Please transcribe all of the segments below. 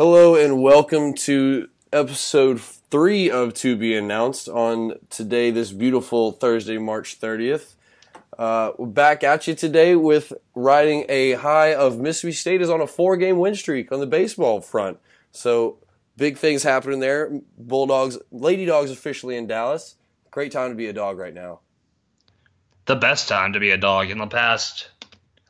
Hello and welcome to episode three of To Be Announced on today, this beautiful Thursday, March 30th. Uh, back at you today with riding a high of Mississippi State is on a four game win streak on the baseball front. So big things happening there. Bulldogs, Lady Dogs officially in Dallas. Great time to be a dog right now. The best time to be a dog in the past,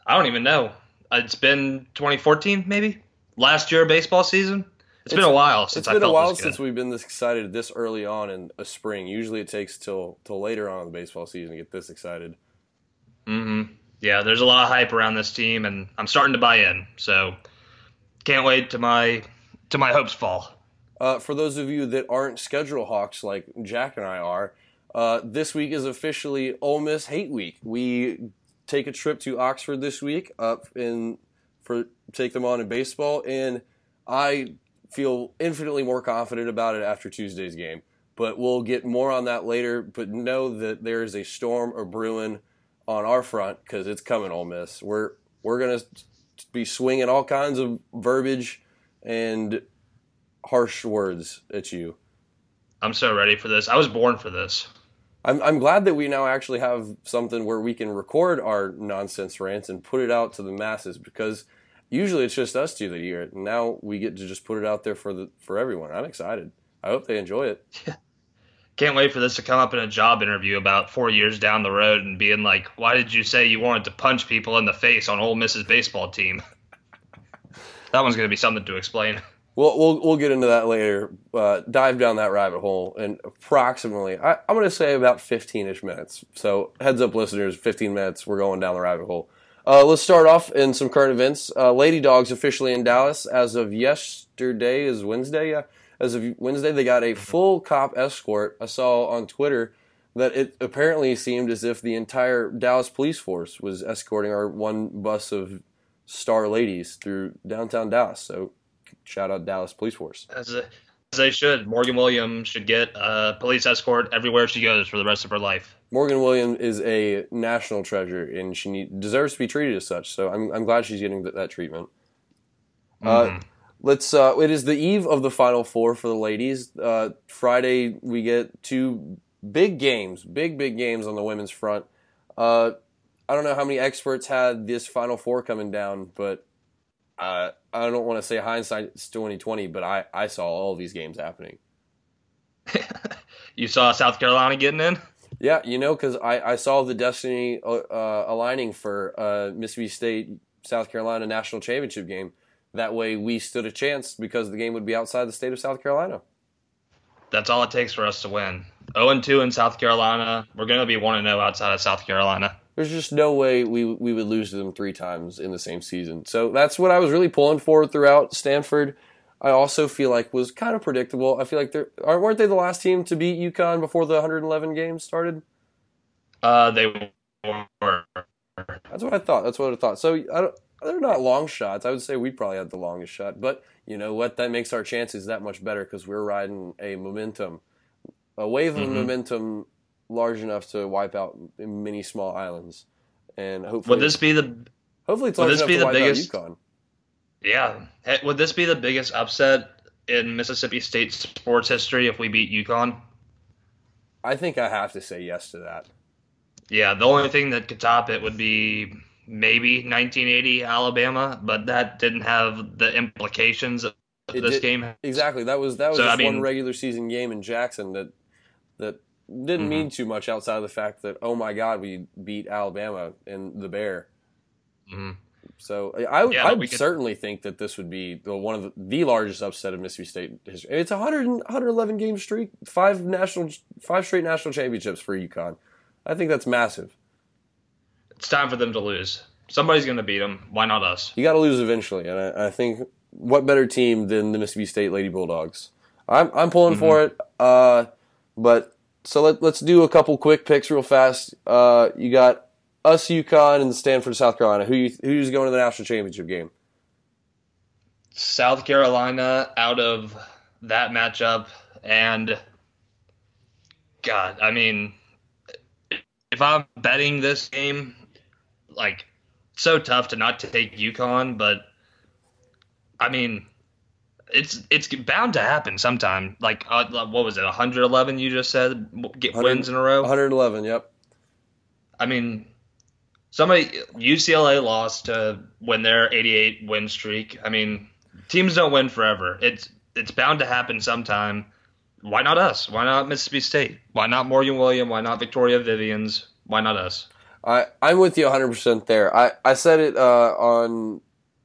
I don't even know. It's been 2014, maybe? Last year baseball season. it's, it's been a while since it's been a while since we've been this excited this early on in a spring. Usually it takes till till later on in the baseball season to get this excited. Mm-hmm. Yeah, there's a lot of hype around this team, and I'm starting to buy in. So can't wait to my to my hopes fall. Uh, for those of you that aren't schedule hawks like Jack and I are, uh, this week is officially Ole Miss Hate Week. We take a trip to Oxford this week up in for take them on in baseball, and I feel infinitely more confident about it after Tuesday's game. But we'll get more on that later. But know that there is a storm or brewing on our front because it's coming. Ole Miss. We're we're gonna be swinging all kinds of verbiage and harsh words at you. I'm so ready for this. I was born for this. I'm, I'm glad that we now actually have something where we can record our nonsense rants and put it out to the masses because usually it's just us two that hear it. And now we get to just put it out there for the for everyone. I'm excited. I hope they enjoy it. Yeah. Can't wait for this to come up in a job interview about four years down the road and being like, "Why did you say you wanted to punch people in the face on Ole Miss's baseball team?" that one's going to be something to explain. We'll, we'll, we'll get into that later. Uh, dive down that rabbit hole in approximately, I, I'm going to say about 15 ish minutes. So, heads up, listeners, 15 minutes, we're going down the rabbit hole. Uh, let's start off in some current events. Uh, Lady Dogs officially in Dallas as of yesterday is Wednesday. Yeah, as of Wednesday, they got a full cop escort. I saw on Twitter that it apparently seemed as if the entire Dallas police force was escorting our one bus of star ladies through downtown Dallas. So, shout out Dallas police force. As, a, as they should. Morgan Williams should get a police escort everywhere she goes for the rest of her life. Morgan Williams is a national treasure, and she need, deserves to be treated as such. So I'm, I'm glad she's getting that, that treatment. Uh, mm-hmm. Uh, let's. Uh, it is the eve of the Final Four for the ladies. Uh, Friday we get two big games, big big games on the women's front. Uh, I don't know how many experts had this Final Four coming down, but uh, I don't want to say hindsight is 2020, but I, I saw all these games happening. you saw South Carolina getting in? Yeah, you know, because I, I saw the destiny uh, uh, aligning for uh, Mississippi State South Carolina national championship game. That way, we stood a chance because the game would be outside the state of South Carolina. That's all it takes for us to win. 0 2 in South Carolina. We're going to be 1 0 outside of South Carolina. There's just no way we we would lose to them three times in the same season. So that's what I was really pulling for throughout Stanford. I also feel like was kind of predictable. I feel like they weren't they the last team to beat UConn before the 111 games started. Uh, they were. That's what I thought. That's what I thought. So I they're not long shots. I would say we probably had the longest shot, but you know what? That makes our chances that much better because we're riding a momentum, a wave of mm-hmm. momentum large enough to wipe out many small islands, and hopefully. Would this be the? Hopefully, it's large enough to wipe biggest, out. Yeah. Would this be the biggest upset in Mississippi State sports history if we beat UConn? I think I have to say yes to that. Yeah, the only thing that could top it would be maybe 1980 Alabama, but that didn't have the implications of It this did- game. Exactly. That was that was So, just I mean- one regular season game in Jackson that that didn't Mm-hmm. mean too much outside of the fact that oh my god we beat Alabama and the Bear. Mhm. So I I, Yeah, I could- certainly think that this would be the, one of the, the largest upset of Mississippi State history. It's a 100, 111 game streak, five national five straight national championships for UConn. I think that's massive. It's time for them to lose. Somebody's going to beat them. Why not us? You got to lose eventually, and I, I think what better team than the Mississippi State Lady Bulldogs? I'm I'm pulling for it. Uh, but so let let's do a couple quick picks real fast. Uh, you got us, UConn, and Stanford, South Carolina. Who you, who's going to the national championship game? South Carolina out of that matchup, and God, I mean, if I'm betting this game, like, so tough to not take UConn, but I mean, it's it's bound to happen sometime. Like, uh, what was it, 111? You just said get wins in a row. 111. Yep. I mean, somebody UCLA lost to win their 88 win streak. I mean, teams don't win forever. It's it's bound to happen sometime. Why not us? Why not Mississippi State? Why not Morgan William? Why not Victoria Vivians? Why not us? I I'm with you 100 percent there. I I said it uh, on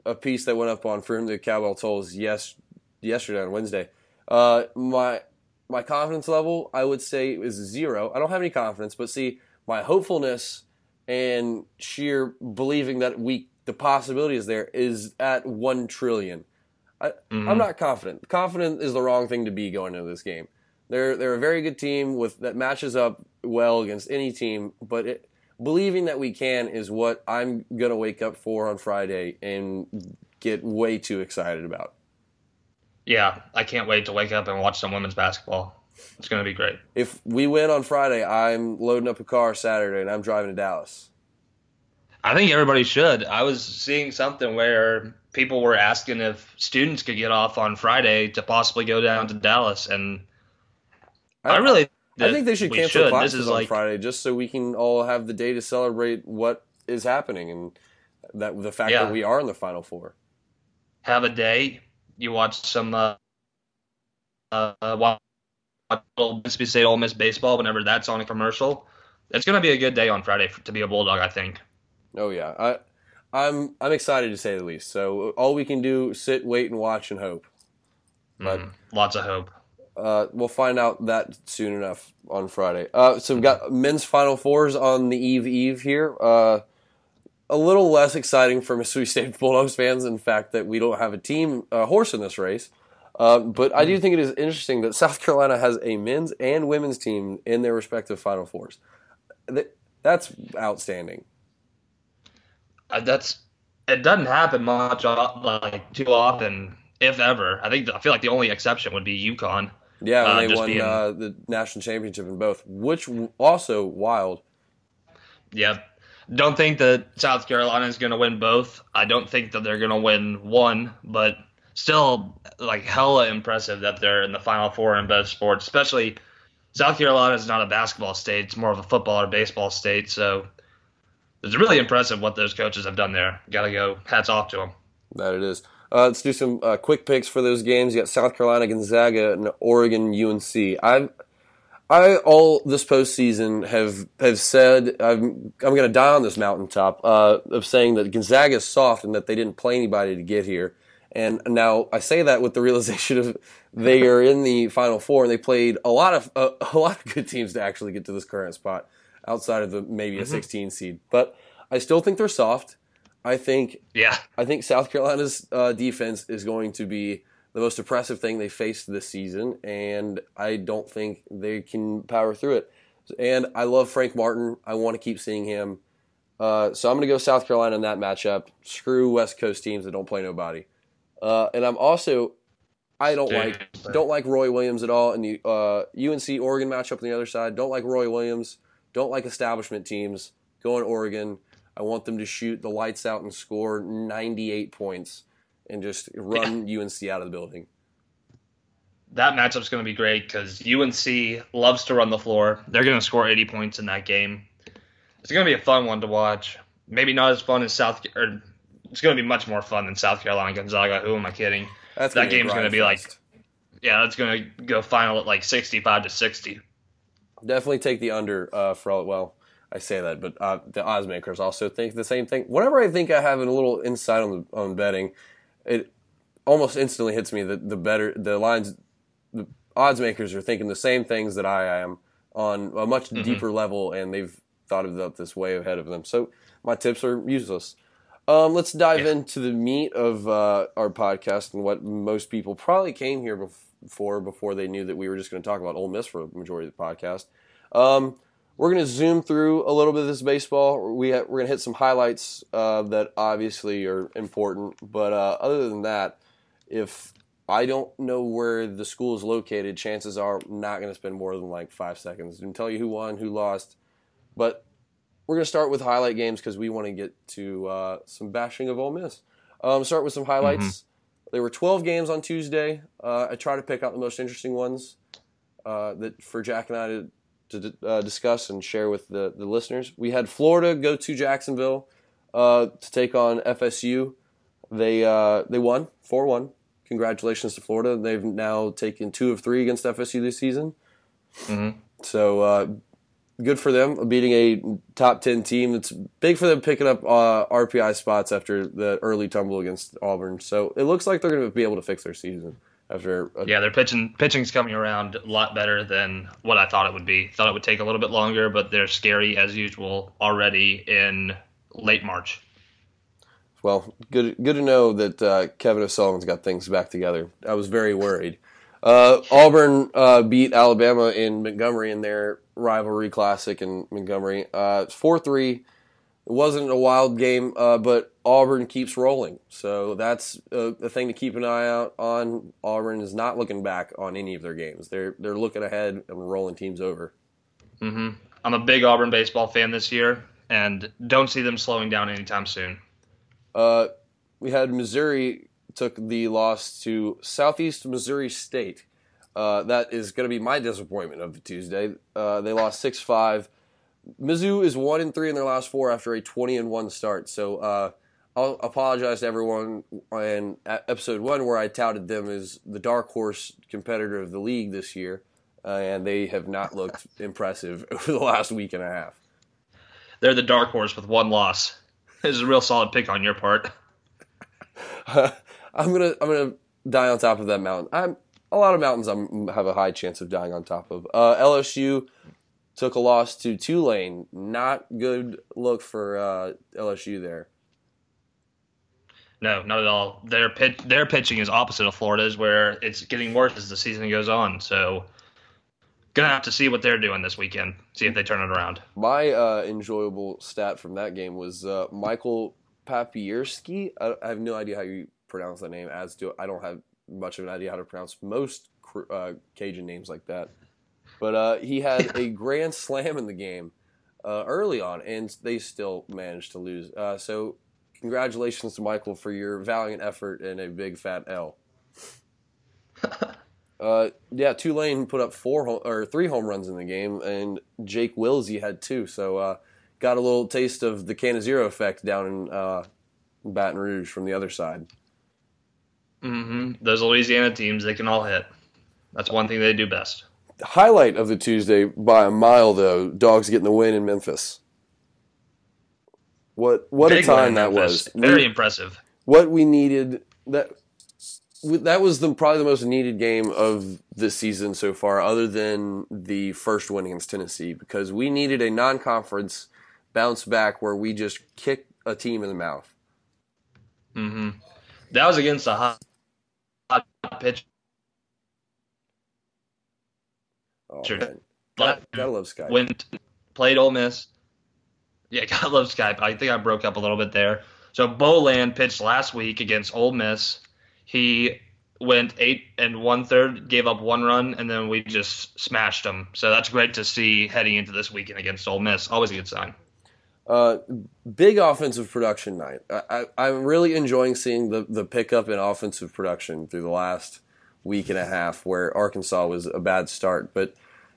a piece that went up on For Whom the Cowbell Tolls yes yesterday on Wednesday. Uh, my my confidence level I would say is zero. I don't have any confidence, but see my hopefulness and sheer believing that we the possibility is there is at one trillion. I, I'm not confident. Confident is the wrong thing to be going into this game. They're they're a very good team with that matches up well against any team, but it, believing that we can is what I'm gonna wake up for on Friday and get way too excited about. Yeah, I can't wait to wake up and watch some women's basketball. It's going to be great. If we win on Friday, I'm loading up a car Saturday and I'm driving to Dallas. I think everybody should. I was seeing something where people were asking if students could get off on Friday to possibly go down to Dallas, and I, really, I think they should cancel should. classes This is on like Friday just so we can all have the day to celebrate what is happening and that the fact Yeah. that we are in the Final Four. have a day. You watch some uh, uh, watch little Mississippi State Ole Miss baseball whenever that's on a commercial. It's going to be a good day on Friday for, to be a Bulldog. I think. Oh yeah, I, I'm I'm excited to say the least. So all we can do sit, wait, and watch and hope. But Mm, lots of hope. uh, we'll find out that soon enough on Friday. Uh, so we've got men's Final Fours on the eve eve here. Uh, a little less exciting for Mississippi State Bulldogs fans, in fact, that we don't have a team uh, horse in this race. Uh, but I do think it is interesting that South Carolina has a men's and women's team in their respective Final Fours. Th- That's outstanding. Uh, that's it. Doesn't happen much, uh, like too often, if ever. I think I feel like the only exception would be UConn. Yeah, when Uh, they won being- uh, the national championship in both, which also wild. Yeah. Don't think that South Carolina is going to win both. I don't think that they're going to win one, but still, like, hella impressive that they're in the Final Four in both sports, especially South Carolina is not a basketball state. It's more of a football or baseball state. So it's really impressive what those coaches have done there. Got to go. Hats off to them. That it is. Uh, let's do some uh, quick picks for those games. You got South Carolina, Gonzaga, and Oregon, UNC. I've I all this postseason have have said I'm I'm going to die on this mountaintop uh, of saying that Gonzaga is soft and that they didn't play anybody to get here. And now I say that with the realization of they are in the Final Four and they played a lot of uh, a lot of good teams to actually get to this current spot outside of the maybe a 16 seed. But I still think they're soft. I think Yeah. I think South Carolina's uh, defense is going to be the most oppressive thing they faced this season, and I don't think they can power through it. And I love Frank Martin. I want to keep seeing him. Uh, so I'm going to go South Carolina in that matchup. Screw West Coast teams that don't play nobody. Uh, and I'm also I don't Damn. like don't like Roy Williams at all in the uh, UNC Oregon matchup on the other side. Don't like Roy Williams. Don't like establishment teams. Go in Oregon. I want them to shoot the lights out and score 98 points and just run UNC out of the building. that matchup's going to be great because UNC loves to run the floor. They're going to score 80 points in that game. It's going to be a fun one to watch. maybe not as fun as South. Or it's going to be much more fun than South Carolina Gonzaga. Who am I kidding? That's that game's going to be like, yeah, it's going to go final at like sixty-five to sixty. Definitely take the under uh, for all. Well, I say that, but uh, the odds makers also think the same thing. Whenever I think I have a little insight on the, on betting, it almost instantly hits me that the better the lines, the odds makers are thinking the same things that I am on a much deeper level, and they've thought about this way ahead of them. So my tips are useless. Um, let's dive into the meat of uh, our podcast and what most people probably came here bef- for before they knew that we were just going to talk about Ole Miss for the majority of the podcast. Um, we're going to zoom through a little bit of this baseball. We ha- we're going to hit some highlights uh, that obviously are important, but uh, other than that, if I don't know where the school is located, chances are I'm not going to spend more than like five seconds and tell you who won, who lost. But we're going to start with highlight games because we want to get to uh, some bashing of Ole Miss. Um, start with some highlights. There were 12 games on Tuesday. Uh, I try to pick out the most interesting ones uh, that for Jack and I to, to uh, discuss and share with the, the listeners. We had Florida go to Jacksonville uh, to take on FSU. They uh, they won four one. Congratulations to Florida. They've now taken two of three against FSU this season. So uh, good for them beating a top 10 team. It's big for them picking up uh, RPI spots after the early tumble against Auburn. So it looks like they're going to be able to fix their season after. A, Yeah, their pitching pitching's coming around a lot better than what I thought it would be. Thought it would take a little bit longer, but they're scary as usual already in late March. Well, good good to know that uh, Kevin O'Sullivan's got things back together. I was very worried. Uh, Auburn uh, beat Alabama in Montgomery in their rivalry classic in Montgomery. Uh, Four three. It wasn't a wild game, uh, but Auburn keeps rolling. So that's a, a thing to keep an eye out on. Auburn is not looking back on any of their games. They're they're looking ahead and rolling teams over. Mm-hmm. I'm a big Auburn baseball fan this year, and don't see them slowing down anytime soon. Uh, we had Missouri took the loss to Southeast Missouri State. Uh, that is going to be my disappointment of the Tuesday. Uh, they lost six five. Mizzou is one and three in their last four after a twenty and one start. So uh, I'll apologize to everyone in episode one where I touted them as the dark horse competitor of the league this year, uh, and they have not looked impressive over the last week and a half. They're the dark horse with one loss. This is a real solid pick on your part. I'm gonna I'm gonna die on top of that mountain. I'm a lot of mountains I'm have a high chance of dying on top of. Uh, LSU took a loss to Tulane. Not good look for uh, LSU there. No, not at all. Their pitch, their pitching is opposite of Florida's, where it's getting worse as the season goes on. So, gonna have to see what they're doing this weekend. See if they turn it around. My uh, enjoyable stat from that game was uh, Michael Papierski. I, I have no idea how you pronounce that name. As do I don't have much of an idea how to pronounce most uh, Cajun names like that. But uh, he had a grand slam in the game uh, early on, and they still managed to lose. Uh, so, congratulations to Michael for your valiant effort and a big fat L. Uh, yeah, Tulane put up four home, or three home runs in the game, and Jake Willsey had two. So uh, got a little taste of the Cannizzaro effect down in uh, Baton Rouge from the other side. hmm Those Louisiana teams, they can all hit. That's one thing they do best. Highlight of the Tuesday by a mile, though. Dogs getting the win in Memphis. What what Big a time that Memphis. was! Very We- impressive. what we needed that that was the probably the most needed game of this season so far, other than the first win against Tennessee, because we needed a non-conference bounce back where we just kick a team in the mouth. Mm-hmm. That was against a hot, hot pitch. Man. Gotta, gotta love Sky. Went played Ole Miss. Yeah, God love Skype. I think I broke up a little bit there. So Boland pitched last week against Ole Miss. He went eight and one third, gave up one run, and then we just smashed him. So that's great to see heading into this weekend against Ole Miss. Always a good sign. Uh, big offensive production night. I, I, I'm really enjoying seeing the, the pickup in offensive production through the last week and a half, where Arkansas was a bad start, but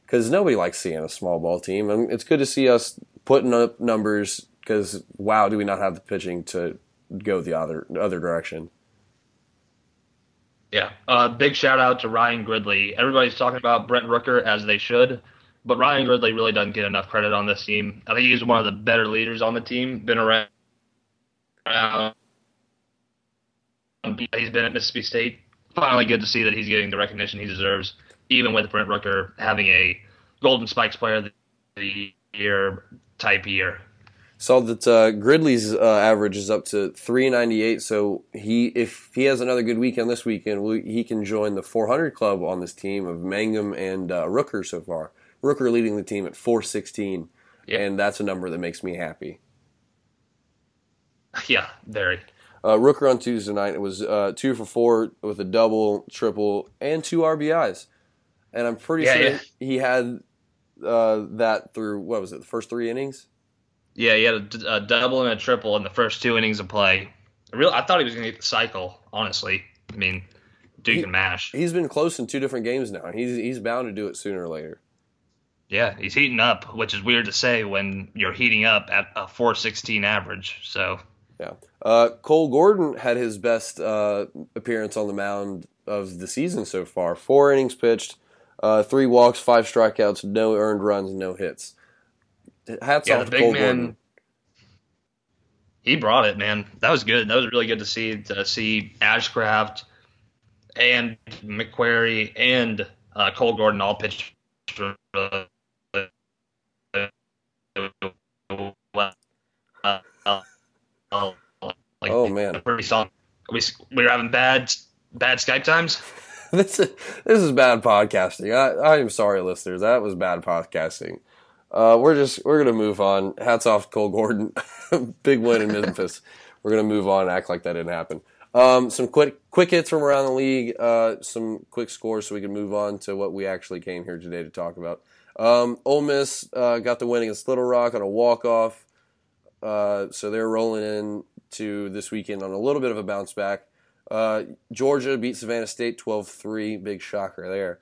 because nobody likes seeing a small ball team, and it's good to see us putting up numbers because wow, do we not have the pitching to go the other other direction? Yeah. Uh, big shout out to Ryan Gridley. Everybody's talking about Brent Rooker as they should, but Ryan Gridley really doesn't get enough credit on this team. I think he's one of the better leaders on the team. Been around. he's been at Mississippi State. Finally, good to see that he's getting the recognition he deserves, even with Brent Rooker having a Golden Spikes Player of the Year type year. Saw that uh, Gridley's uh, average is up to 398. So he, if he has another good weekend this weekend, we, he can join the 400 club on this team of Mangum and uh, Rooker so far. Rooker leading the team at 416, Yeah. and that's a number that makes me happy. Yeah, very. Uh, Rooker on Tuesday night it was uh, two for four with a double, triple, and two RBIs, and I'm pretty Yeah, sure yeah. he had uh, that through what was it, the first three innings? Yeah, he had a, d- a double and a triple in the first two innings of play. Real, I thought he was going to get the cycle. Honestly, I mean, dude He- can mash. He's been close in two different games now. He's he's bound to do it sooner or later. Yeah, he's heating up, which is weird to say when you're heating up at a 416 average. So, Yeah. Uh, Cole Gordon had his best uh, appearance on the mound of the season so far. Four innings pitched, uh, three walks, five strikeouts, no earned runs, no hits. Hats yeah, off the to big Cole man, Gordon. he brought it, man. That was good. That was really good to see to see Ashcraft and McQuarrie and uh, Cole Gordon all pitch. Oh, man. pretty solid. We we were having bad bad Skype times. this is this is bad podcasting. I, I am sorry, listeners. That was bad podcasting. Uh, we're just we're gonna move on. Hats off to Cole Gordon. Big win in Memphis. we're gonna move on and act like that didn't happen. Um, some quick quick hits from around the league. Uh, some quick scores so we can move on to what we actually came here today to talk about. Um, Ole Miss uh, got the win against Little Rock on a walk off. Uh, so they're rolling in to this weekend on a little bit of a bounce back. Uh, Georgia beat Savannah State 12-3. Big shocker there.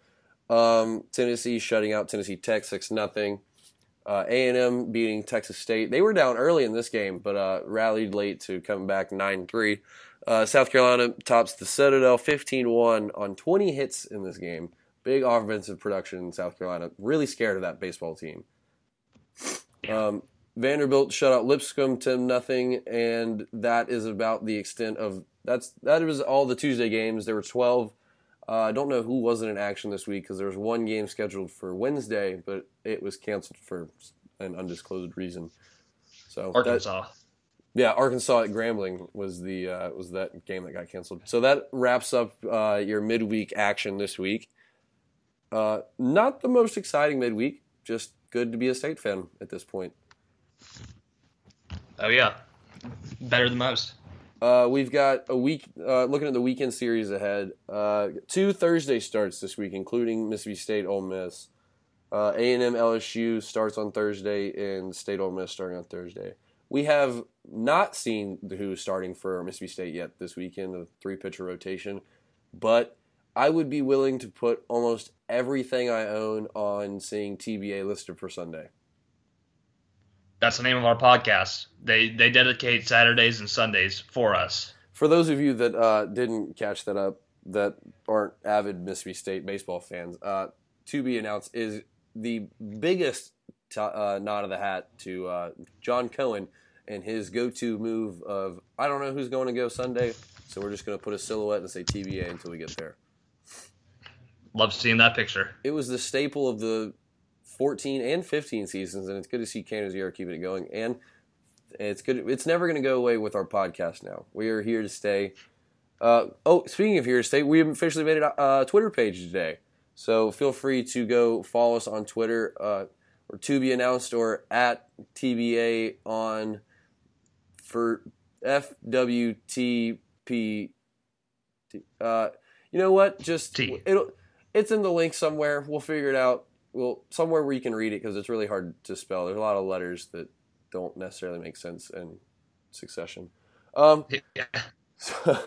Um, Tennessee shutting out Tennessee Tech 6 nothing. Uh, A&M beating Texas State. They were down early in this game, but uh, rallied late to come back 9-3. Uh, South Carolina tops the Citadel 15-1 on 20 hits in this game. Big offensive production in South Carolina. Really scared of that baseball team. Um, Vanderbilt shut out Lipscomb 10 nothing, and that is about the extent of that's that was all the Tuesday games. There were 12. Uh, I don't know who wasn't in action this week because there was one game scheduled for Wednesday, but it was canceled for an undisclosed reason. So that- Arkansas. yeah, Arkansas at Grambling was the uh, was that game that got canceled. So that wraps up uh, your midweek action this week. Uh, not the most exciting midweek, just good to be a state fan at this point. Oh yeah, better than most. Uh, we've got a week uh, looking at the weekend series ahead. Uh, two Thursday starts this week, including Mississippi State, Ole Miss. Uh, A&M LSU starts on Thursday, and State Ole Miss starting on Thursday. We have not seen the Who starting for Mississippi State yet this weekend, the three pitcher rotation, but I would be willing to put almost everything I own on seeing TBA listed for Sunday. That's the name of our podcast. They they dedicate Saturdays and Sundays for us. For those of you that uh, didn't catch that up, that aren't avid Mississippi State baseball fans, uh, to be announced is the biggest t- uh, nod of the hat to uh, John Cohen and his go-to move of I don't know who's going to go Sunday, so we're just going to put a silhouette and say TBA until we get there. Love seeing that picture. It was the staple of the 14 and 15 seasons, and it's good to see Cannizzaro keeping it going. And it's good. It's never going to go away with our podcast. Now we are here to stay. Uh, oh, speaking of here to stay, we have officially made a uh, Twitter page today, so feel free to go follow us on Twitter uh, or to be announced or at TBA on for FWTP. Uh, you know what? Just T. it'll it's in the link somewhere. We'll figure it out. Well, somewhere where you can read it because it's really hard to spell. There's a lot of letters that don't necessarily make sense in succession. Um, Yeah. so-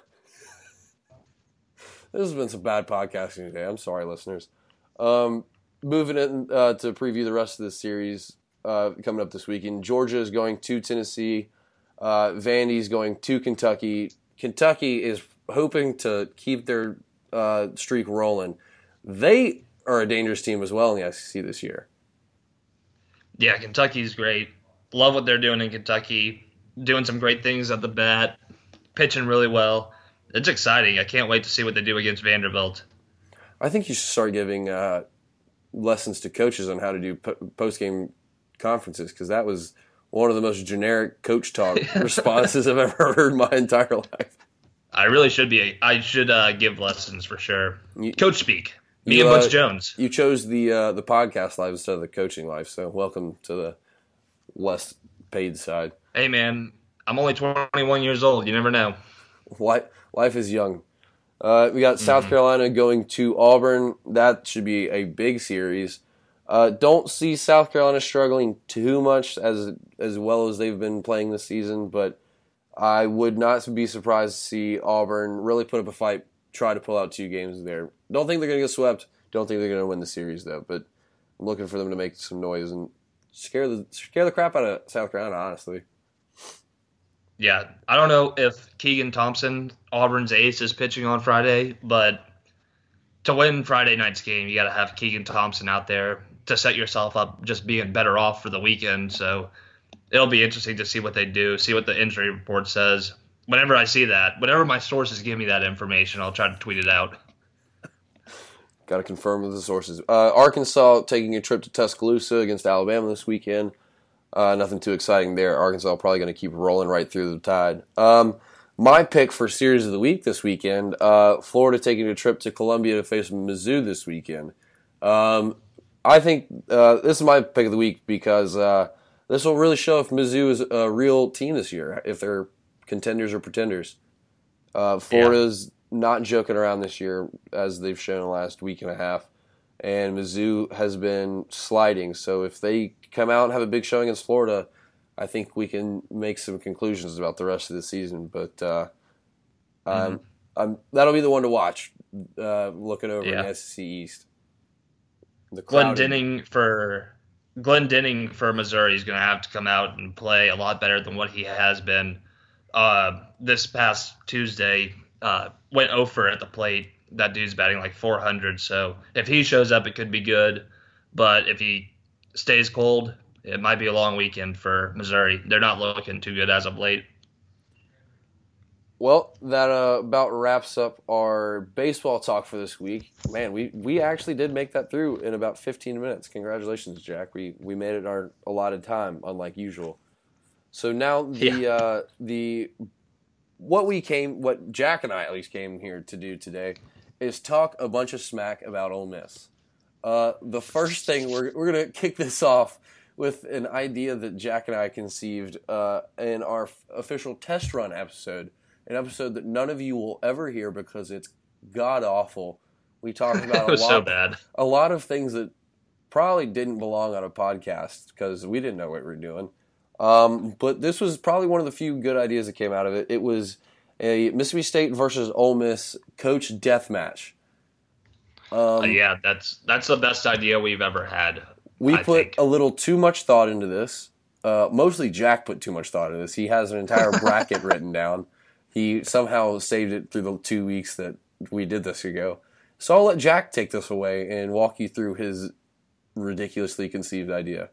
this has been some bad podcasting today. I'm sorry, listeners. Um, moving in uh, to preview the rest of the series. uh, coming up this weekend. Georgia is going to Tennessee. Uh, Vandy's going to Kentucky. Kentucky is hoping to keep their uh, streak rolling. They are a dangerous team as well in the SEC this year. Yeah, Kentucky's great. Love what they're doing in Kentucky. Doing some great things at the bat, pitching really well. It's exciting. I can't wait to see what they do against Vanderbilt. I think you should start giving uh, lessons to coaches on how to do post game conferences because that was one of the most generic coach talk responses I've ever heard in my entire life. I really should be. I should uh, give lessons for sure. You- coach speak. Me You, and Butch uh, Jones. You chose the uh, the podcast life instead of the coaching life, so welcome to the less paid side. Hey man, I'm only 21 years old. You never know. Life, life is young. Uh, we got South Carolina going to Auburn. That should be a big series. Uh, don't see South Carolina struggling too much as as well as they've been playing this season, but I would not be surprised to see Auburn really put up a fight, try to pull out two games there. Don't think they're going to get swept. Don't think they're going to win the series though. But I'm looking for them to make some noise and scare the scare the crap out of South Carolina. Honestly, Yeah, I don't know if Keegan Thompson, Auburn's ace, is pitching on Friday, but to win Friday night's game, you got to have Keegan Thompson out there to set yourself up just being better off for the weekend. So it'll be interesting to see what they do, see what the injury report says. Whenever I see that, whenever my sources give me that information, I'll try to tweet it out. Got to confirm with the sources. Uh, Arkansas taking a trip to Tuscaloosa against Alabama this weekend. Uh, nothing too exciting there. Arkansas probably going to keep rolling right through the tide. Um, my pick for series of the week this weekend: uh, Florida taking a trip to Columbia to face Mizzou this weekend. Um, I think uh, this is my pick of the week because uh, this will really show if Mizzou is a real team this year, if they're contenders or pretenders. Uh, Florida's not joking around this year, as they've shown the last week and a half, and Mizzou has been sliding. So if they come out and have a big showing against Florida, I think we can make some conclusions about the rest of the season. But uh, um, um, that'll be the one to watch. Uh, looking over Yeah. in the SEC East, the Glenn clouded- Denning for Glenn Denning for Missouri is going to have to come out and play a lot better than what he has been. Uh, this past Tuesday, uh, went over at the plate. That dude's batting like 400. So if he shows up, it could be good. But if he stays cold, it might be a long weekend for Missouri. They're not looking too good as of late. Well, that uh, about wraps up our baseball talk for this week. Man, we, we actually did make that through in about 15 minutes. Congratulations, Jack. We we made it our allotted time, unlike usual. So now the uh, the what we came, what Jack and I at least came here to do today, is talk a bunch of smack about Ole Miss. Uh, the first thing we're we're gonna kick this off with an idea that Jack and I conceived uh, in our f- official test run episode, an episode that none of you will ever hear because it's god awful. We talked about a lot, so bad. a lot of things that probably didn't belong on a podcast because we didn't know what we were doing. Um, but this was probably one of the few good ideas that came out of it. It was a Mississippi State versus Ole Miss coach death match. Uh, yeah, that's that's the best idea we've ever had. We I put think. a little too much thought into this. Uh, mostly Jack put too much thought into this. He has an entire bracket written down. He somehow saved it through the two weeks that we did this ago. So I'll let Jack take this away and walk you through his ridiculously conceived idea.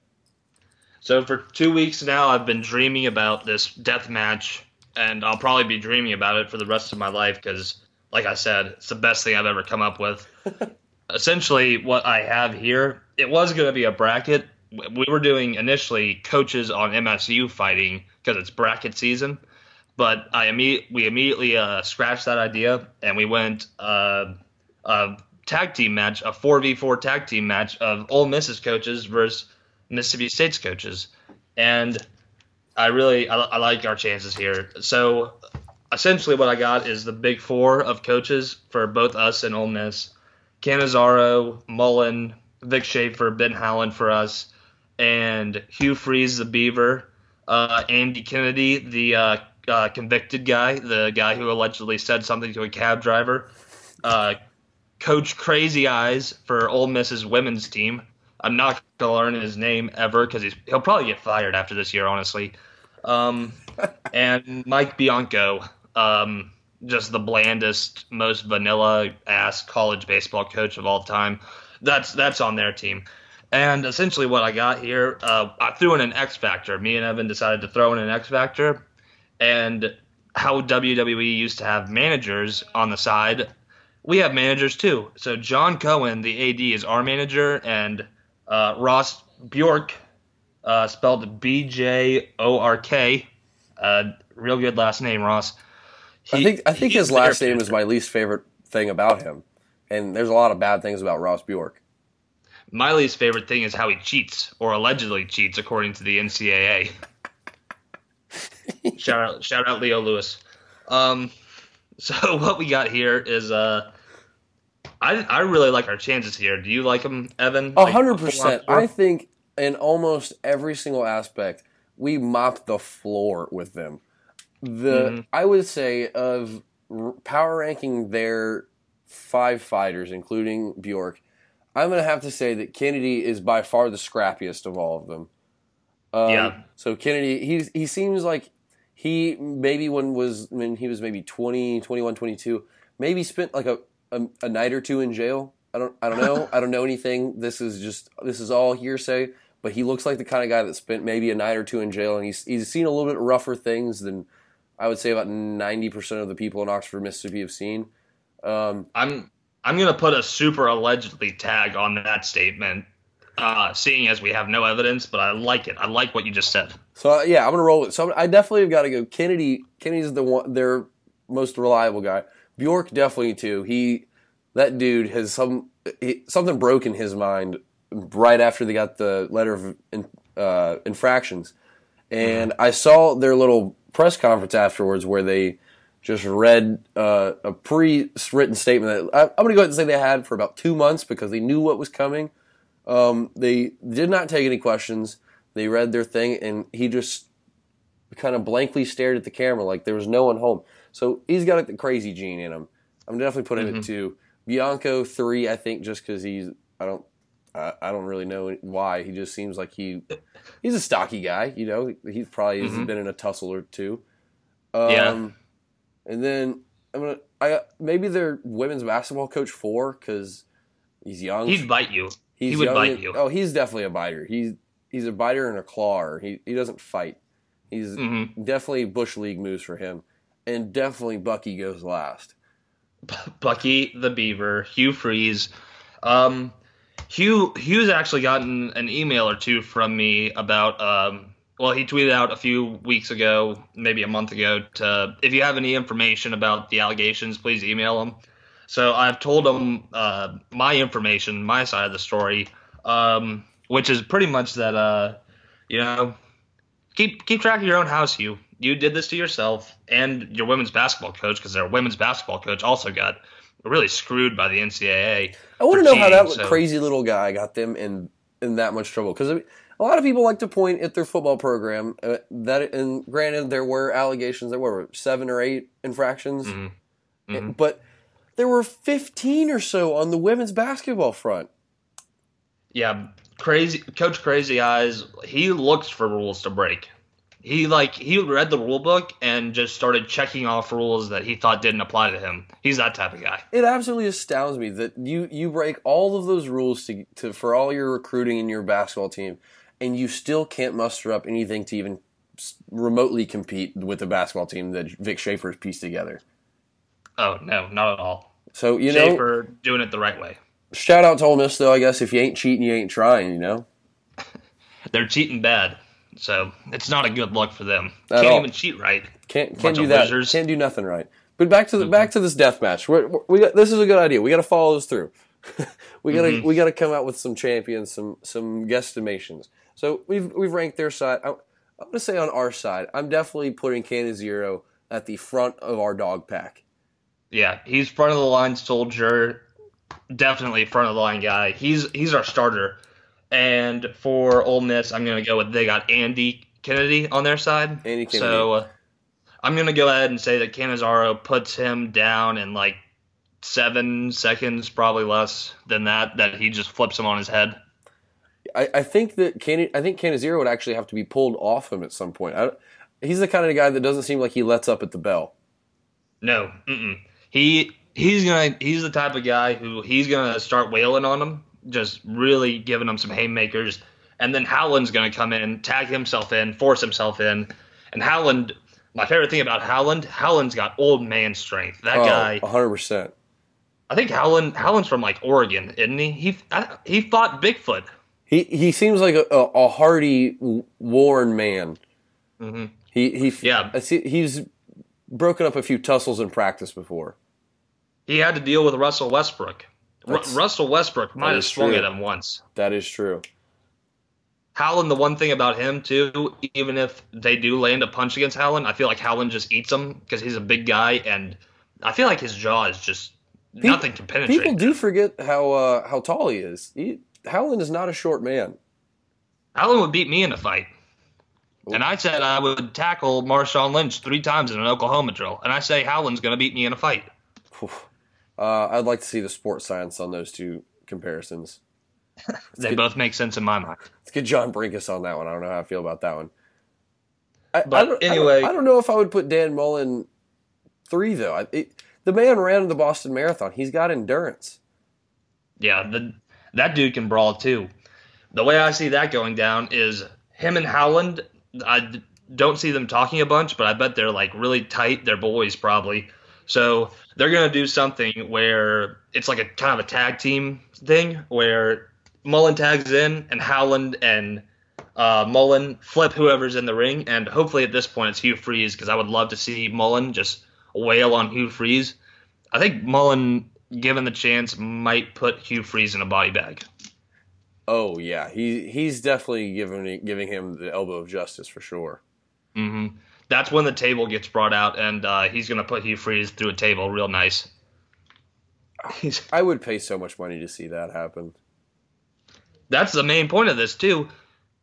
So for two weeks now, I've been dreaming about this death match, and I'll probably be dreaming about it for the rest of my life because, like I said, it's the best thing I've ever come up with. Essentially, what I have here, it was going to be a bracket. We were doing initially coaches on MSU fighting because it's bracket season, but I imme- we immediately uh, scratched that idea and we went uh, a tag team match, a four v four tag team match of Ole Miss's coaches versus Mississippi State's coaches, and I really I, I like our chances here. So essentially, what I got is the big four of coaches for both us and Ole Miss: Cannizzaro, Mullen, Vic Schaefer, Ben Howland for us, and Hugh Freeze, the Beaver, uh, Andy Kennedy, the uh, uh, convicted guy, the guy who allegedly said something to a cab driver. Uh, Coach Crazy Eyes for Ole Miss's women's team. I'm not gonna learn his name ever because he'll probably get fired after this year, honestly. Um, and Mike Bianco, um, just the blandest, most vanilla ass college baseball coach of all time. That's that's on their team. And essentially, what I got here, uh, I threw in an X Factor. Me and Evan decided to throw in an X Factor, and how WWE used to have managers on the side, we have managers too. So John Cohen, the AD, is our manager, and uh, Ross Bjork, uh, spelled B J O R K, uh, real good last name, Ross. I think I think his last name is my least favorite thing about him, and there's a lot of bad things about Ross Bjork. My least favorite thing is how he cheats, or allegedly cheats, according to the NCAA. shout out, shout out, Leo Lewis. Um, so what we got here is, uh, I I really like our chances here. Do you like them, Evan? A hundred percent. I think in almost every single aspect, we mopped the floor with them. The Mm-hmm. I would say of r- power ranking their five fighters, including Bjork, I'm gonna have to say that Kennedy is by far the scrappiest of all of them. Um, Yeah. So Kennedy, he he seems like he maybe when was when he was maybe 20, 21, 22, maybe spent like a, a, a night or two in jail. I don't I don't know. I don't know anything. This is just this is all hearsay. But he looks like the kind of guy that spent maybe a night or two in jail, and he's he's seen a little bit rougher things than I would say about ninety percent of the people in Oxford, Mississippi, have seen. Um, I'm I'm gonna put a super allegedly tag on that statement, uh, seeing as we have no evidence. But I like it. I like what you just said. So uh, yeah, I'm gonna roll it. So I definitely have got to go. Kennedy, Kennedy's the one, their most reliable guy. Bjork definitely too. He, that dude has some he, something broke in his mind right after they got the letter of in, uh, infractions, and I saw their little press conference afterwards where they just read uh, a pre-written statement that I, I'm gonna go ahead and say they had for about two months because they knew what was coming. Um, they did not take any questions. They read their thing, and he just kind of blankly stared at the camera like there was no one home. So he's got like, the crazy gene in him. I'm definitely putting it to Bianco three. I think just because he's I don't I, I don't really know why. He just seems like he he's a stocky guy. You know, he's probably has been in a tussle or two. Um, Yeah. And then I'm gonna I maybe their women's basketball coach four because he's young. He'd bite you. He's he would bite and- you. Oh, he's definitely a biter. He's he's a biter and a clawer. He he doesn't fight. He's Mm-hmm. definitely bush league moves for him, and definitely Bucky goes last. Bucky the Beaver, Hugh Freeze. Um, Hugh Hugh's actually gotten an email or two from me about. Um, well, he tweeted out a few weeks ago, maybe a month ago, to if you have any information about the allegations, please email him. So I've told him uh, my information, my side of the story, um, which is pretty much that uh, you know keep keep track of your own house. You you did this to yourself and your women's basketball coach because their women's basketball coach also got really screwed by the NCAA. I want to know how that so- crazy little guy got them in in that much trouble because a lot of people like to point at their football program. Uh, that and granted, there were allegations. There were seven or eight infractions, Mm-hmm. And- but there were fifteen or so on the women's basketball front. Yeah, crazy coach Crazy Eyes. He looks for rules to break. He like he read the rule book and just started checking off rules that he thought didn't apply to him. He's that type of guy. It absolutely astounds me that you you break all of those rules to, to for all your recruiting in your basketball team, and you still can't muster up anything to even remotely compete with the basketball team that Vic Schaefer's pieced together. Oh no, not at all. So you know, Schaefer doing it the right way. shout out to Ole Miss though. I guess if you ain't cheating, you ain't trying. You know. They're cheating bad, so it's not a good look for them. At Can't all. even cheat right. Can't can't do that. losers. Can't do nothing right. But back to the back to this death match. We're, we got this is a good idea. We got to follow this through. we got to mm-hmm. we got to come out with some champions, some some guesstimations. So we've we've ranked their side. I'm, I'm going to say on our side, I'm definitely putting Cannizzaro at the front of our dog pack. Yeah, he's front of the line soldier, definitely front of the line guy. He's he's our starter. And for Ole Miss, I'm gonna go with they got Andy Kennedy on their side. Andy Kennedy. So uh, I'm gonna go ahead and say that Cannizzaro puts him down in like seven seconds, probably less than that. That he just flips him on his head. I, I think that Can- I think Cannizzaro would actually have to be pulled off him at some point. I, he's the kind of guy that doesn't seem like he lets up at the bell. No, mm-mm. he he's gonna he's the type of guy who he's gonna start wailing on him, just really giving them some haymakers, and then Howland's gonna come in, tag himself in, force himself in, and Howland. My favorite thing about Howland, Howland's got old man strength. That guy, 100 percent. I think Howland Howland's from like Oregon, isn't he? He I, he fought Bigfoot. He he seems like a, a, hardy, worn man. Mhm. He he Yeah. I see, he's broken up a few tussles in practice before. He had to deal with Russell Westbrook. Russell Westbrook might have swung true. at him once. That is true. Howland, the one thing about him too, even if they do land a punch against Howland, I feel like Howland just eats them because he's a big guy, and I feel like his jaw is just nothing can penetrate. People do forget how uh, how tall he is. He, Howland is not a short man. Howland would beat me in a fight, and I said I would tackle Marshawn Lynch three times in an Oklahoma drill, and I say Howland's going to beat me in a fight. Uh, I'd like to see the sports science on those two comparisons. They both make sense in my mind. Let's get John Brenkus on that one. I don't know how I feel about that one. I, But I don't, I don't- anyway- I don't, know if I would put Dan Mullen three though. I, it, the man ran the Boston Marathon. He's got endurance. Yeah, the, that dude can brawl too. The way I see that going down is him and Howland. I don't see them talking a bunch, but I bet they're like really tight. They're boys probably. So they're gonna do something where it's like a kind of a tag team thing where Mullen tags in and Howland and uh, Mullen flip whoever's in the ring, and hopefully at this point it's Hugh Freeze because I would love to see Mullen just wail on Hugh Freeze. I think Mullen, given the chance, might put Hugh Freeze in a body bag. Oh yeah, he he's definitely giving giving him the elbow of justice for sure. hmm That's when the table gets brought out, and uh, he's gonna put Hugh Freeze through a table, real nice. I would pay so much money to see that happen. that's the main point of this too.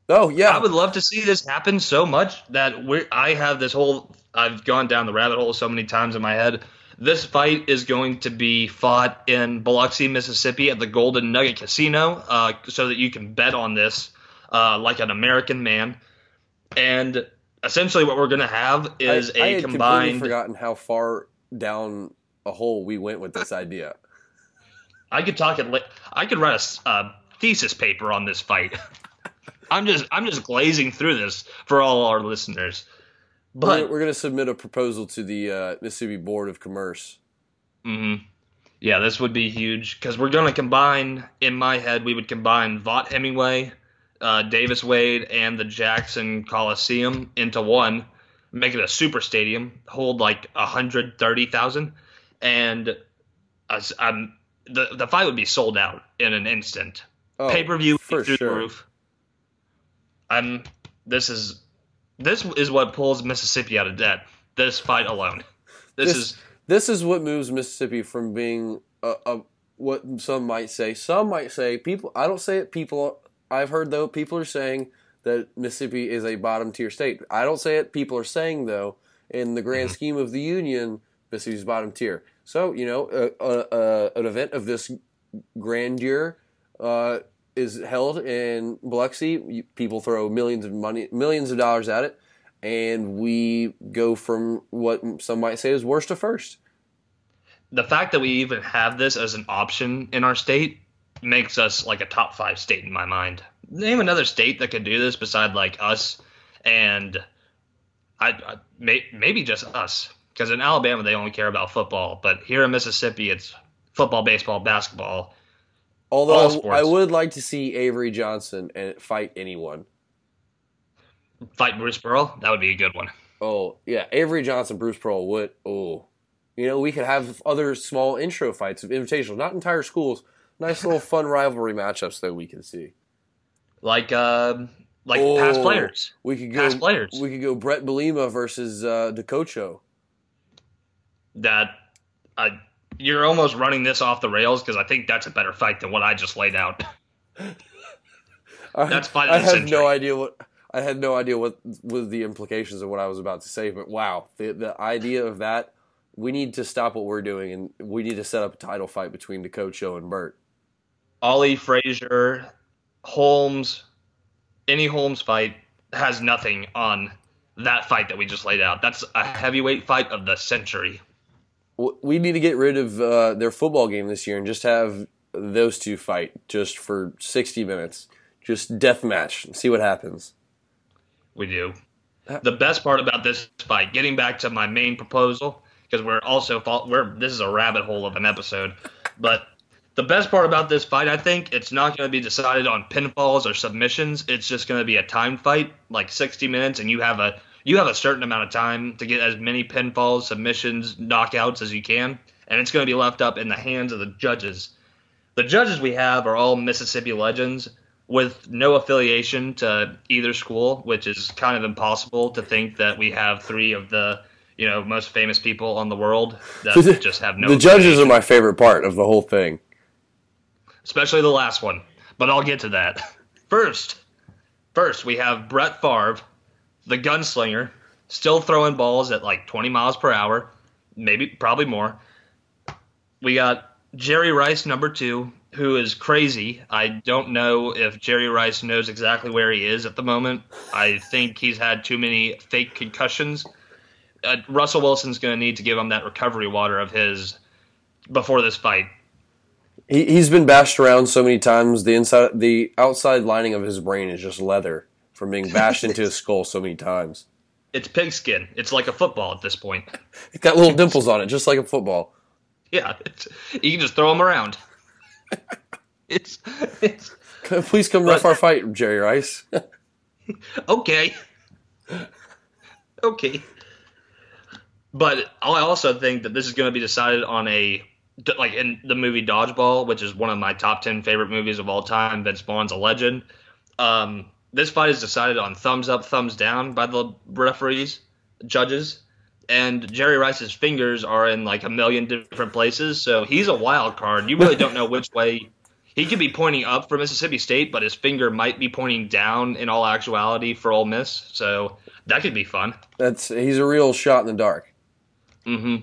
Oh yeah, I would love to see this happen so much that we're, I have this whole. I've gone down the rabbit hole so many times in my head. This fight is going to be fought in Biloxi, Mississippi, at the Golden Nugget Casino, uh, so that you can bet on this uh, like an American man. And essentially, what we're going to have is I, I a had combined. completely forgotten how far down a hole we went with this idea. I could talk. Li- I could write a thesis paper on this fight. I'm just I'm just glazing through this for all our listeners. But But we're, going to submit a proposal to the uh, Mississippi Board of Commerce. hmm Yeah, this would be huge because we're going to combine. In my head, we would combine Vaught Hemingway, uh, Davis Wade, and the Jackson Coliseum into one, make it a super stadium, hold like hundred thirty thousand, and us- um, the the fight would be sold out in an instant. Oh, Pay per view through sure. the roof. I'm. This is this is what pulls Mississippi out of debt. This fight alone. This, This, is this is what moves Mississippi from being a, a what some might say. Some might say people. I don't say it. People. I've heard though people are saying that Mississippi is a bottom tier state. I don't say it. People are saying though, in the grand Mm-hmm. scheme of the union, Mississippi's bottom tier. So you know, a, a, a, an event of this grandeur uh, is held in Biloxi. People throw millions of money, millions of dollars at it, and we go from what some might say is worst to first. the fact that we even have this as an option in our state makes us like a top five state in my mind. Name another state that could do this beside like us, and I, I may, maybe just us. Because in Alabama they only care about football, but here in Mississippi it's football, baseball, basketball. All Although. I would like to see Avery Johnson and fight anyone. Fight Bruce Pearl, that would be a good one. Oh yeah, Avery Johnson, Bruce Pearl What? Oh, you know we could have other small intro fights of invitational, not entire schools. Nice little fun rivalry matchups that we can see. Like uh, like Oh, past players. We could go. Past players. We could go Bret Bielema versus uh, DeCocho. that I you're almost running this off the rails because I think that's a better fight than what I just laid out. That's fine. I have no idea what I had no idea what was the implications of what I was about to say, but wow, the the idea of that. We need to stop what we're doing, and we need to set up a title fight between DeCocho and Burt. Ali Frazier Holmes, any Holmes fight has nothing on that fight that we just laid out. That's a heavyweight fight of the century. We need to get rid of uh, their football game this year and just have those two fight just for 60 minutes. Just death match. See what happens. We do. The best part about this fight, getting back to my main proposal, because we're also we're this is a rabbit hole of an episode, but the best part about this fight, I think, it's not going to be decided on pinfalls or submissions. It's just going to be a time fight, like 60 minutes, and you have a you have a certain amount of time to get as many pinfalls, submissions, knockouts as you can, and it's going to be left up in the hands of the judges. The judges we have are all Mississippi legends with no affiliation to either school, which is kind of impossible to think that we have three of the you know most famous people on the world that just have no. the judges are my favorite part of the whole thing. Especially the last one. But I'll get to that. First, first we have Brett Favre, the gunslinger, still throwing balls at like 20 miles per hour, maybe probably more. We got Jerry Rice, number two, who is crazy. I don't know if Jerry Rice knows exactly where he is at the moment. I think he's had too many fake concussions. Uh, Russell Wilson's going to need to give him that recovery water of his before this fight. He, he's been bashed around so many times. The inside, the outside lining of his brain is just leather from being bashed into his skull so many times. It's pigskin. It's like a football at this point. It's got little dimples on it, just like a football. Yeah, you can just throw them around. it's, it's Please come ref our fight, Jerry Rice. okay. Okay. But I also think that this is going to be decided on a like in the movie Dodgeball, which is one of my top ten favorite movies of all time. Vince Vaughn's a legend. Um, this fight is decided on thumbs up, thumbs down by the referees, judges, and Jerry Rice's fingers are in like a million different places, so he's a wild card. You really don't know which way. He could be pointing up for Mississippi State, but his finger might be pointing down in all actuality for Ole Miss. So that could be fun. That's he's a real shot in the dark. hmm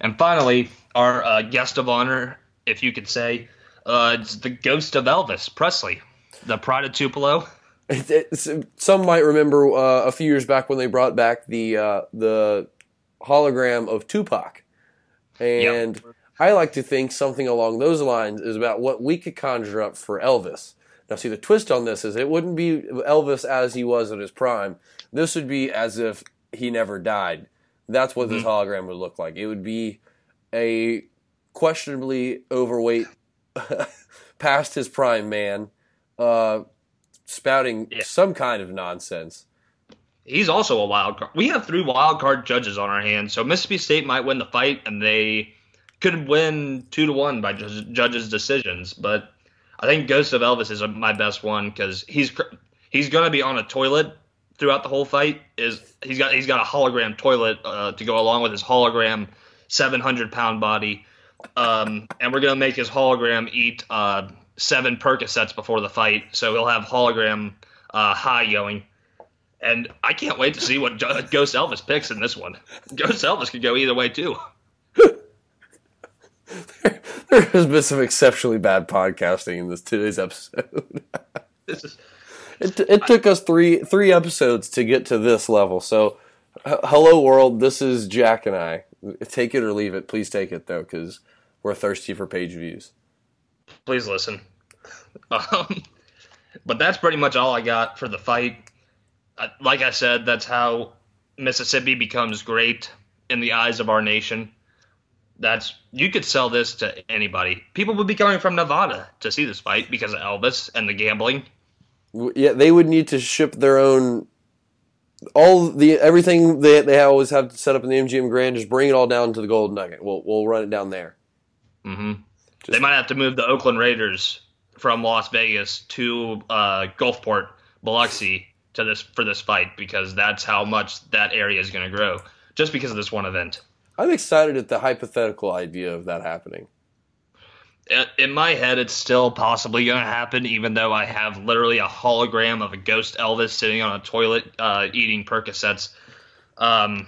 And finally, our uh, guest of honor, if you could say, uh, it's the ghost of Elvis Presley, the Pride of Tupelo. It- it's- some might remember uh, a few years back when they brought back the uh, the hologram of Tupac, and I like to think something along those lines is about what we could conjure up for Elvis. Now, see, the twist on this is it wouldn't be Elvis as he was at his prime. This would be as if he never died. That's what this hologram would look like. It would be a questionably overweight, past his prime man, uh, spouting Yeah. some kind of nonsense. He's also a wild card. We have three wild card judges on our hands, so Mississippi State might win the fight, and they could win two to one by ju- judges' decisions. But I think Ghost of Elvis is my best one because he's cr- he's going to be on a toilet throughout the whole fight. Is he's got he's got a hologram toilet uh, to go along with his hologram seven hundred pound body, um, and we're going to make his hologram eat uh, seven Percocets before the fight, so he'll have hologram uh, high going. And I can't wait to see what Ghost Elvis picks in this one. Ghost Elvis could go either way too. There has been some exceptionally bad podcasting in this today's episode. This is It, it took us three three episodes to get to this level. So, h- hello world, this is Jack and I. Take it or leave it. Please take it though, because we're thirsty for page views. please listen. Um, but that's pretty much all I got for the fight. Like I said, that's how Mississippi becomes great in the eyes of our nation. That's you could sell this to anybody. People would be coming from Nevada to see this fight because of Elvis and the gambling. Yeah, they would need to ship their own all the everything they they always have to set up in the MGM Grand. Just bring it all down to the Golden Nugget. We'll we'll run it down there. hmm they might have to move the Oakland Raiders from Las Vegas to uh, Gulfport, Biloxi to this for this fight because that's how much that area is going to grow just because of this one event. I'm excited at the hypothetical idea of that happening. I- In my head, it's still possibly going to happen, even though I have literally a hologram of a ghost Elvis sitting on a toilet uh, eating Percocets. Um,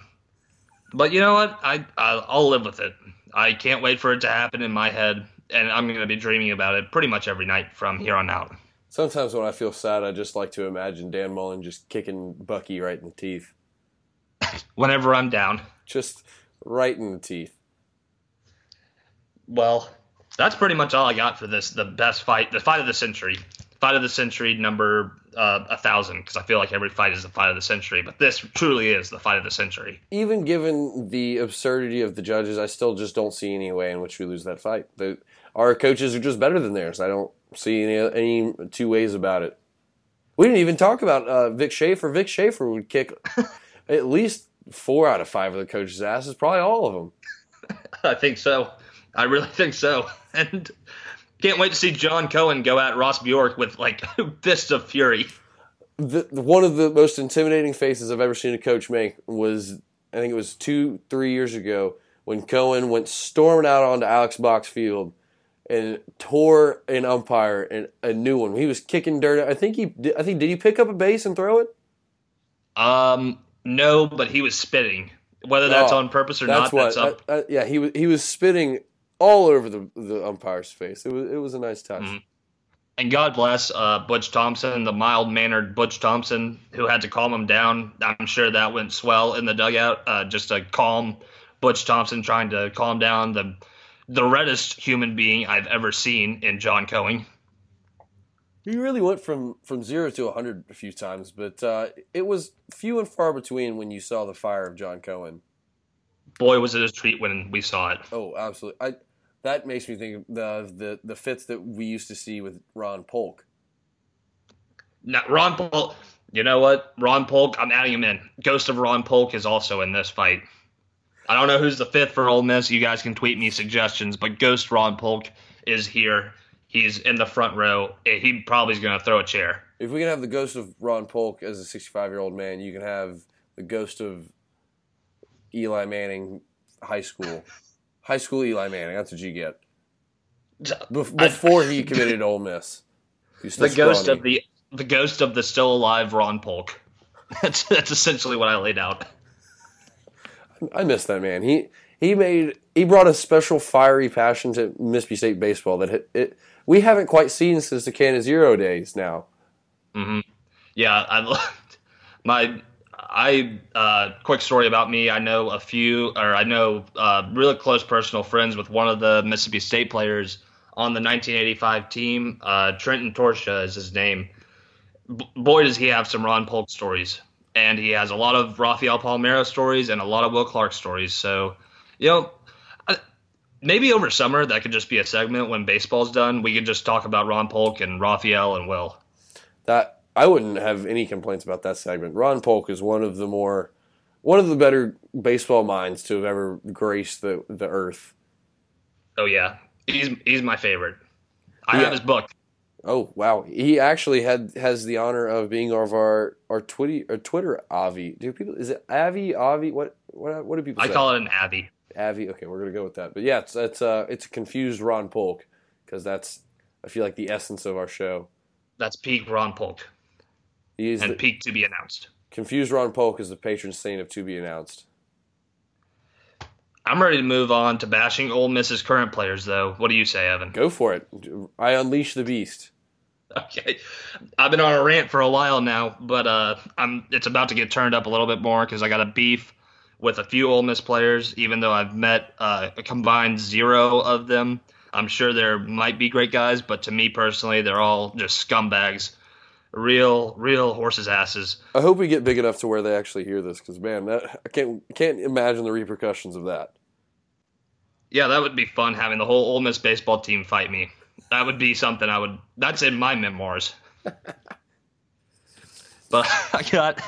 but you know what? I I'll I'll live with it. I can't wait for it to happen in my head, and I'm going to be dreaming about it pretty much every night from here on out. Sometimes when I feel sad, I just like to imagine Dan Mullen just kicking Bucky right in the teeth. Whenever I'm down. Just right in the teeth. Well, that's pretty much all I got for this. The best fight, the fight of the century, fight of the century number uh, a thousand, because I feel like every fight is the fight of the century, but this truly is the fight of the century. Even given the absurdity of the judges, I still just don't see any way in which we lose that fight. The, our coaches are just better than theirs. I don't see any, any two ways about it. We didn't even talk about uh, Vic Schaefer. Vic Schaefer would kick at least four out of five of the coaches' asses, probably all of them. I think so. I really think so. And can't wait to see John Cohen go at Ross Bjork with like fists of fury. The, one of the most intimidating faces I've ever seen a coach make was, I think it was two, three years ago, when Cohen went storming out onto Alex Box Field and tore an umpire and a new one. He was kicking dirt. I think he, I think, did he pick up a base and throw it? Um, no, but he was spitting. Whether that's Oh, on purpose or That's not, what. that's up. I- I- yeah, he was he was spitting all over the the umpire's face. It was it was a nice touch. Mhm. And God bless uh, Butch Thompson, the mild mannered Butch Thompson, who had to calm him down. I'm sure that went swell in the dugout. Uh, just a calm Butch Thompson trying to calm down the the reddest human being I've ever seen in John Cohen. He really went from from zero to hundred a few times, but uh, it was few and far between when you saw the fire of John Cohen. Boy, was it a treat when we saw it. Oh, absolutely. I that makes me think of the the the fits that we used to see with Ron Polk. Now, Ron Polk, you know what? Ron Polk, I'm adding him in. Ghost of Ron Polk is also in this fight. I don't know who's the fifth for Ole Miss. You guys can tweet me suggestions, but Ghost Ron Polk is here. He's in the front row. Eh, he probably is going to throw a chair. If we can have the ghost of Ron Polk as a 65 year old man, you can have the ghost of Eli Manning, high school, high school Eli Manning. That's what you get Bef- before he committed Ole Miss. The ghost scrawny. of the the ghost of the still alive Ron Polk. That's that's essentially what I laid out. I miss that man. He he made he brought a special fiery passion to Mississippi State baseball that it, it we haven't quite seen since the Cannizzaro days. Now, mm-hmm. Yeah, I loved my I uh, quick story about me. I know a few, or I know uh, really close personal friends with one of the Mississippi State players on the 1985 team. Uh, Trenton Torsha is his name. B- boy, does he have some Ron Polk stories, and he has a lot of Rafael Palmeiro stories and a lot of Will Clark stories. So, you know. I- Maybe over summer that could just be a segment when baseball's done. We could just talk about Ron Polk and Rafael and Will. that I wouldn't have any complaints about that segment. Ron Polk is one of the more one of the better baseball minds to have ever graced the the earth. Oh yeah, he's he's my favorite. I Yeah. have his book. Oh wow, he actually had has the honor of being of our our Twitter Twitter Avi. Do people is it Avi Avi? What what what do people? I say? call it an Avi. Avi. Okay, we're gonna go with that. But yeah, it's it's uh it's a confused Ron Polk because that's I feel like the essence of our show. That's peak Ron Polk He is and the, peak to be announced. confused Ron Polk is the patron saint of to be announced. I'm ready to move on to bashing Ole Miss's current players, though. What do you say, Evan? Go for it. I unleash the beast. Okay, I've been on a rant for a while now, but uh, I'm it's about to get turned up a little bit more because I got a beef with a few Ole Miss players. Even though I've met uh, a combined zero of them, I'm sure there might be great guys, but to me personally, they're all just scumbags, real, real horses' asses. I hope we get big enough to where they actually hear this because man, that, I can't can't imagine the repercussions of that. Yeah, that would be fun having the whole Ole Miss baseball team fight me. That would be something I would. That's in my memoirs. but I got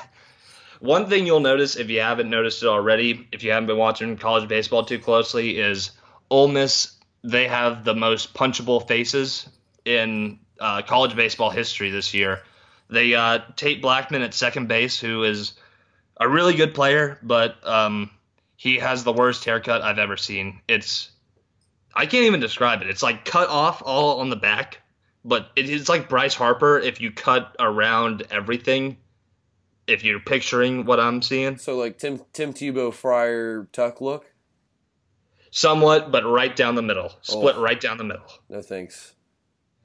one thing you'll notice if you haven't noticed it already, if you haven't been watching college baseball too closely, is Ole Miss. They have the most punchable faces in uh, college baseball history this year. They uh, Tate Blackman at second base, who is a really good player, but um, he has the worst haircut I've ever seen. It's I can't even describe it. It's like cut off all on the back, but it is like Bryce Harper if you cut around everything. If you're picturing what I'm seeing, So like Tim Tim Tebow Friar Tuck look. somewhat, but right down the middle, split Oh. right down the middle. No thanks.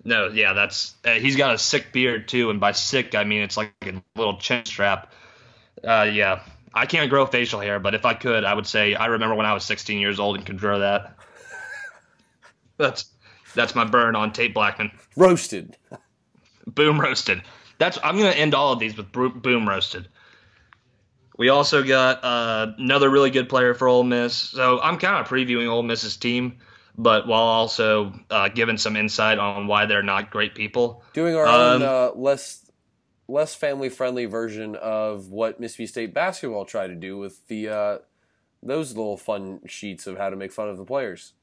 No, yeah, that's uh, he's got a sick beard too, and by sick I mean it's like a little chin strap. Uh, yeah, I can't grow facial hair, but if I could, I would say I remember when I was 16 years old and could grow that. That's that's my burn on Tate Blackman. Roasted. Boom roasted. That's I'm gonna end all of these with boom roasted. We also got uh, another really good player for Ole Miss, so I'm kind of previewing Ole Miss's team, but while also uh, giving some insight on why they're not great people. Doing our own Um, uh, less less family friendly version of what Mississippi State basketball tried to do with the uh, those little fun sheets of how to make fun of the players.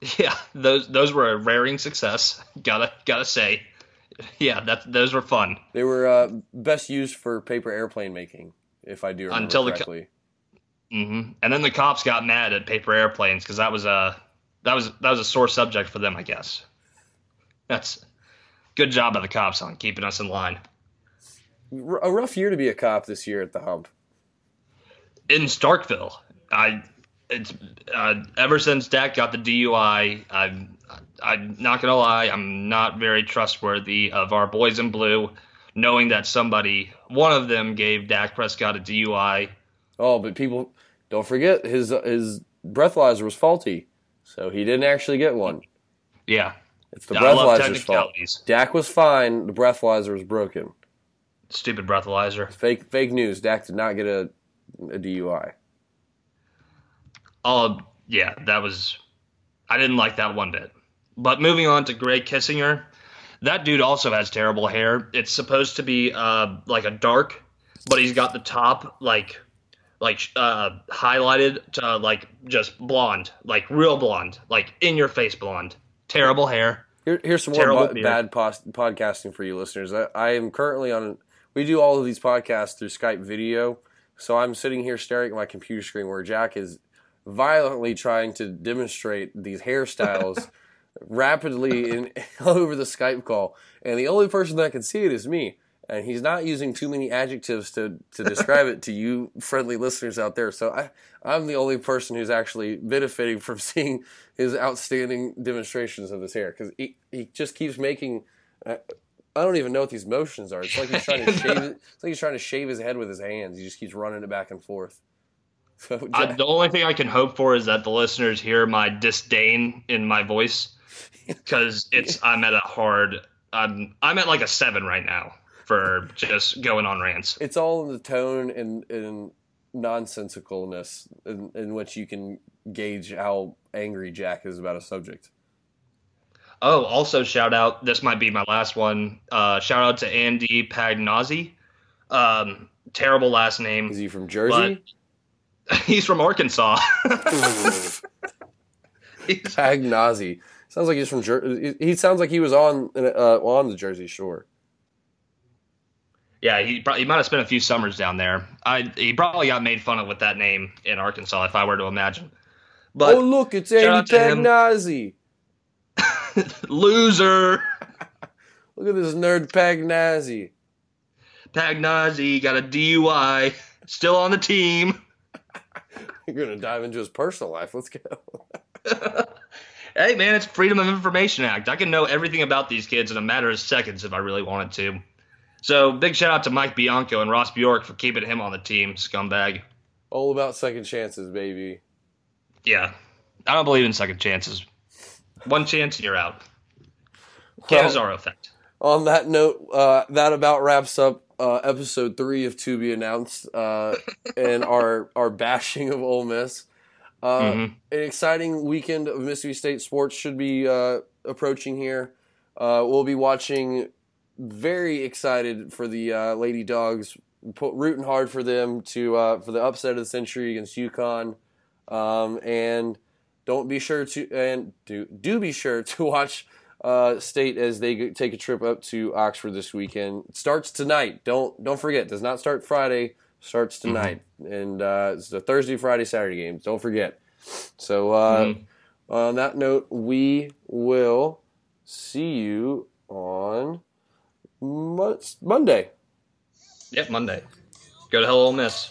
Yeah, those those were a raring success. Gotta gotta say, yeah, that those were fun. They were uh, best used for paper airplane making, if I do remember Until the co- correctly. hmm And then the cops got mad at paper airplanes because that was a that was that was a sore subject for them, I guess. That's good job by the cops on keeping us in line. R- a rough year to be a cop this year at the hump. in Starkville. I it's uh, ever since Dak got the DUI, I'm I'm not gonna lie, I'm not very trustworthy of our boys in blue, knowing that somebody, one of them, gave Dak Prescott a DUI. Oh, but people don't forget his his breathalyzer was faulty, so he didn't actually get one. Yeah, It's the breathalyzer's fault. Dak was fine. The breathalyzer was broken. Stupid breathalyzer. Fake fake news. Dak did not get a, a DUI. Oh yeah, that was. I didn't like that one bit. But moving on to Grae Kessinger, that dude also has terrible hair. It's supposed to be uh, like a dark, but he's got the top like like uh, highlighted to uh, like just blonde, like real blonde, like in your face blonde. Terrible hair. Here, here's some more bad pos- podcasting for you listeners. I, I am currently on. We do all of these podcasts through Skype video, so I'm sitting here staring at my computer screen where Jack is violently trying to demonstrate these hairstyles rapidly in over the Skype call, and the only person that can see it is me. And he's not using too many adjectives to, to describe it to you friendly listeners out there. So I, I'm the only person who's actually benefiting from seeing his outstanding demonstrations of his hair because he, he just keeps making. Uh, I don't even know what these motions are. It's like he's trying to shave. It's like he's trying to shave his head with his hands. He just keeps running it back and forth. So I, the only thing I can hope for is that the listeners hear my disdain in my voice, because it's I'm at a hard. I'm I'm at like a seven right now for just going on rants. it's all in the tone and, and nonsensicalness in, in which you can gauge how angry Jack is about a subject. Oh, also shout out. This might be my last one. Uh, shout out to Andy Pagnozzi. Um, terrible last name. Is he from Jersey? He's from Arkansas. Pagnazi. Sounds like he's from Jersey. He sounds like he was on uh, on the Jersey Shore. Yeah, he probably, he might have spent a few summers down there. I he probably got made fun of with that name in Arkansas, if I were to imagine. But oh look, it's Andy out to him. Pagnazi. loser Look at this nerd Pagnazi. Pagnozzi got a DUI, still on the team. You're gonna dive into his personal life. Let's go. Hey man, it's Freedom of Information Act. I can know everything about these kids in a matter of seconds if I really wanted to. So big shout out to Mike Bianco and Ross Bjork for keeping him on the team, scumbag. All about second chances, baby. Yeah, I don't believe in second chances. One chance and you're out. Cannizzaro effect. On that note, uh, that about wraps up uh, episode three of To Be Announced uh, and our our bashing of Ole Miss. Uh, Mhm. An exciting weekend of Mississippi State sports should be uh, approaching here. Uh, we'll be watching. Very excited for the uh, Lady Dogs, put, rooting hard for them to uh, for the upset of the century against UConn, um, and don't be sure to and do do be sure to watch uh, State as they take a trip up to Oxford this weekend. It starts tonight. Don't don't forget. Does not start Friday. Starts tonight, and uh, it's a Thursday, Friday, Saturday games. Don't forget. So uh, on that note, we will see you on Monday. Yep, Monday. Go to Hell Ole Miss.